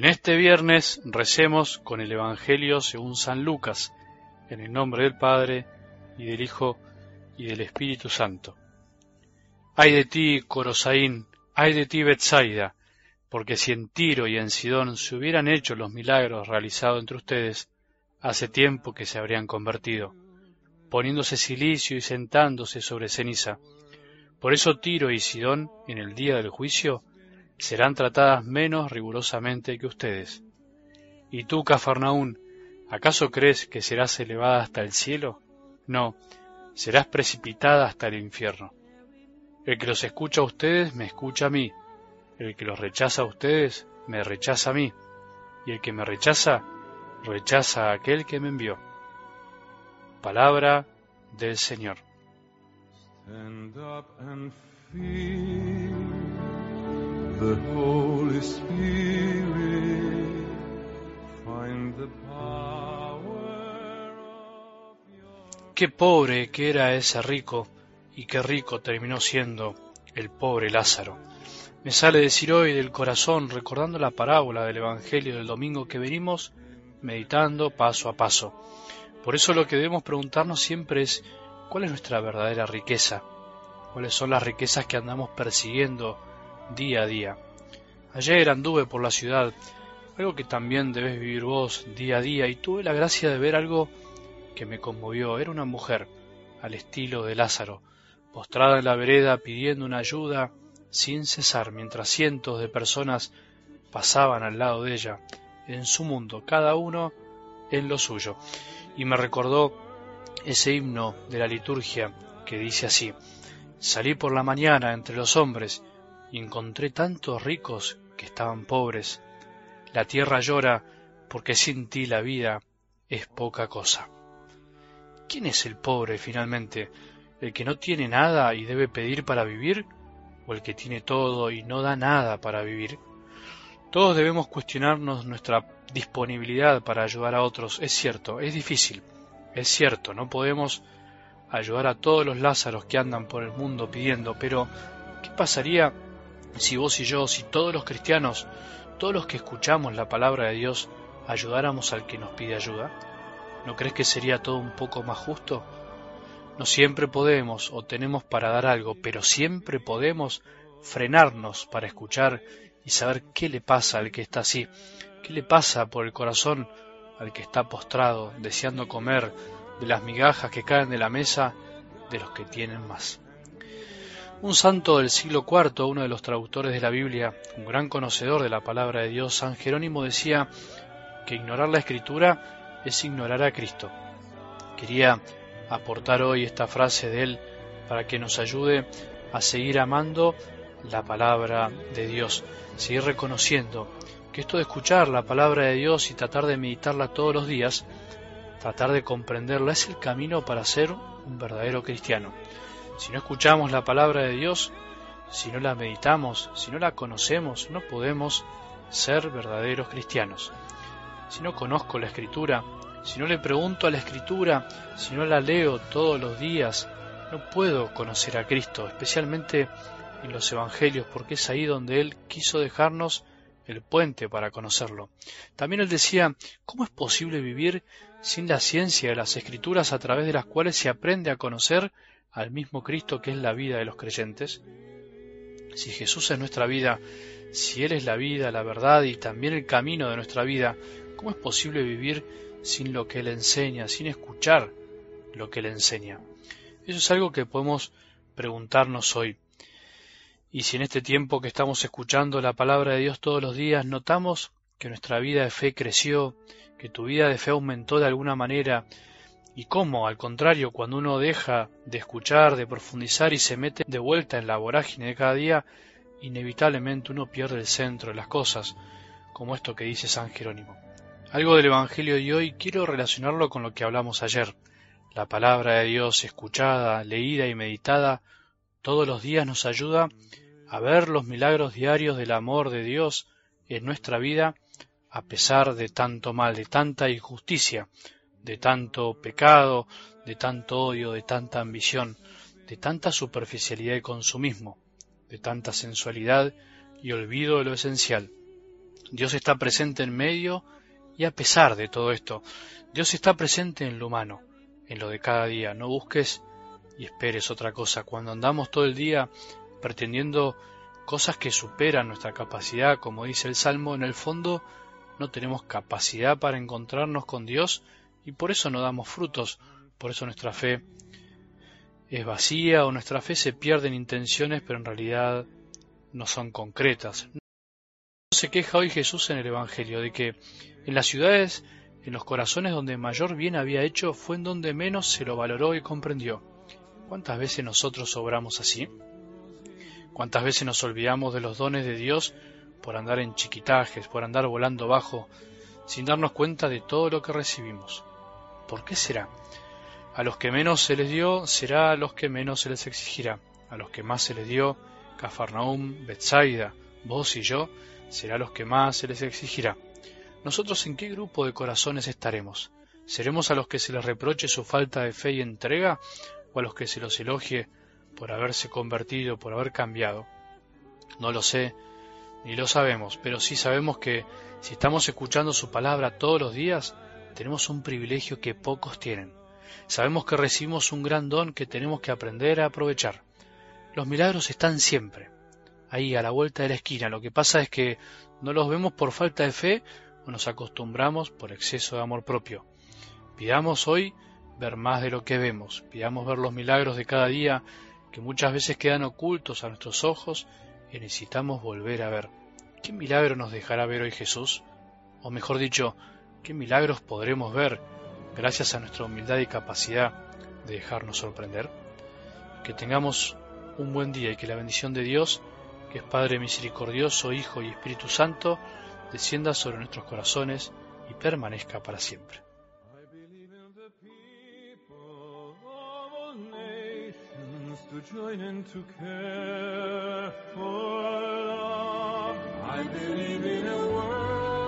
En este viernes recemos con el Evangelio según San Lucas, en el nombre del Padre, y del Hijo, y del Espíritu Santo. Ay de ti, Corosaín, ay de ti, Betsaida, porque si en Tiro y en Sidón se hubieran hecho los milagros realizados entre ustedes, hace tiempo que se habrían convertido, poniéndose silicio y sentándose sobre ceniza. Por eso Tiro y Sidón, en el día del juicio, serán tratadas menos rigurosamente que ustedes. ¿Y tú, Cafarnaún, acaso crees que serás elevada hasta el cielo? No, serás precipitada hasta el infierno. El que los escucha a ustedes me escucha a mí, el que los rechaza a ustedes me rechaza a mí, y el que me rechaza, rechaza a aquel que me envió. Palabra del Señor. Qué pobre que era ese rico y qué rico terminó siendo el pobre Lázaro. Me sale decir hoy del corazón recordando la parábola del Evangelio del domingo que venimos meditando paso a paso. Por eso lo que debemos preguntarnos siempre es ¿cuál es nuestra verdadera riqueza? ¿Cuáles son las riquezas que andamos persiguiendo día a día. Ayer anduve por la ciudad, algo que también debes vivir vos día a día, y tuve la gracia de ver algo que me conmovió. Era una mujer, al estilo de Lázaro, postrada en la vereda pidiendo una ayuda sin cesar, mientras cientos de personas pasaban al lado de ella, en su mundo, cada uno en lo suyo. Y me recordó ese himno de la liturgia que dice así, Salí por la mañana entre los hombres y encontré tantos ricos que estaban pobres. La tierra llora porque sin ti la vida es poca cosa. ¿Quién es el pobre finalmente? ¿El que no tiene nada y debe pedir para vivir? ¿O el que tiene todo y no da nada para vivir? Todos debemos cuestionarnos nuestra disponibilidad para ayudar a otros. Es cierto, es difícil. Es cierto, no podemos ayudar a todos los Lázaros que andan por el mundo pidiendo, pero ¿qué pasaría si vos y yo, si todos los cristianos, todos los que escuchamos la palabra de Dios, ayudáramos al que nos pide ayuda? ¿No crees que sería todo un poco más justo? No siempre podemos o tenemos para dar algo, pero siempre podemos frenarnos para escuchar y saber qué le pasa al que está así, qué le pasa por el corazón al que está postrado, deseando comer de las migajas que caen de la mesa de los que tienen más. Un santo del siglo IV, uno de los traductores de la Biblia, un gran conocedor de la palabra de Dios, San Jerónimo decía que ignorar la escritura es ignorar a Cristo. Quería aportar hoy esta frase de él para que nos ayude a seguir amando la palabra de Dios, seguir reconociendo que esto de escuchar la palabra de Dios y tratar de meditarla todos los días, tratar de comprenderla es el camino para ser un verdadero cristiano. Si no escuchamos la palabra de Dios, si no la meditamos, si no la conocemos, no podemos ser verdaderos cristianos. Si no conozco la escritura, si no le pregunto a la escritura, si no la leo todos los días, no puedo conocer a Cristo, especialmente en los evangelios, porque es ahí donde Él quiso dejarnos el puente para conocerlo. También él decía, ¿cómo es posible vivir sin la ciencia de las escrituras a través de las cuales se aprende a conocer al mismo Cristo que es la vida de los creyentes? Si Jesús es nuestra vida, si Él es la vida, la verdad y también el camino de nuestra vida, ¿cómo es posible vivir sin lo que Él enseña, sin escuchar lo que Él enseña? Eso es algo que podemos preguntarnos hoy. Y si en este tiempo que estamos escuchando la palabra de Dios todos los días notamos que nuestra vida de fe creció, que tu vida de fe aumentó de alguna manera, y cómo, al contrario, cuando uno deja de escuchar, de profundizar y se mete de vuelta en la vorágine de cada día, inevitablemente uno pierde el centro de las cosas, como esto que dice San Jerónimo. Algo del Evangelio de hoy quiero relacionarlo con lo que hablamos ayer. La palabra de Dios escuchada, leída y meditada todos los días nos ayuda a ver los milagros diarios del amor de Dios en nuestra vida a pesar de tanto mal, de tanta injusticia, de tanto pecado, de tanto odio, de tanta ambición, de tanta superficialidad y consumismo, de tanta sensualidad y olvido de lo esencial. Dios está presente en medio y a pesar de todo esto, Dios está presente en lo humano, en lo de cada día. No busques y esperes otra cosa. Cuando andamos todo el día pretendiendo cosas que superan nuestra capacidad, como dice el Salmo, en el fondo no tenemos capacidad para encontrarnos con Dios y por eso no damos frutos, por eso nuestra fe es vacía o nuestra fe se pierde en intenciones pero en realidad no son concretas. No se queja hoy Jesús en el Evangelio de que en las ciudades, en los corazones donde mayor bien había hecho, fue en donde menos se lo valoró y comprendió. ¿Cuántas veces nosotros obramos así? ¿Cuántas veces nos olvidamos de los dones de Dios por andar en chiquitajes, por andar volando bajo, sin darnos cuenta de todo lo que recibimos? ¿Por qué será? A los que menos se les dio, será a los que menos se les exigirá. A los que más se les dio, Cafarnaum, Betsaida, vos y yo, será a los que más se les exigirá. ¿Nosotros en qué grupo de corazones estaremos? ¿Seremos a los que se les reproche su falta de fe y entrega o a los que se los elogie por haberse convertido, por haber cambiado? No lo sé, ni lo sabemos, pero sí sabemos que si estamos escuchando su palabra todos los días, tenemos un privilegio que pocos tienen. Sabemos que recibimos un gran don que tenemos que aprender a aprovechar. Los milagros están siempre, ahí a la vuelta de la esquina. Lo que pasa es que no los vemos por falta de fe o nos acostumbramos por exceso de amor propio. Pidamos hoy ver más de lo que vemos, pidamos ver los milagros de cada día que muchas veces quedan ocultos a nuestros ojos y necesitamos volver a ver. ¿Qué milagro nos dejará ver hoy Jesús? O mejor dicho, ¿qué milagros podremos ver gracias a nuestra humildad y capacidad de dejarnos sorprender. Que tengamos un buen día y que la bendición de Dios, que es Padre misericordioso, Hijo y Espíritu Santo, descienda sobre nuestros corazones y permanezca para siempre. to join and to care for love. I believe in a world.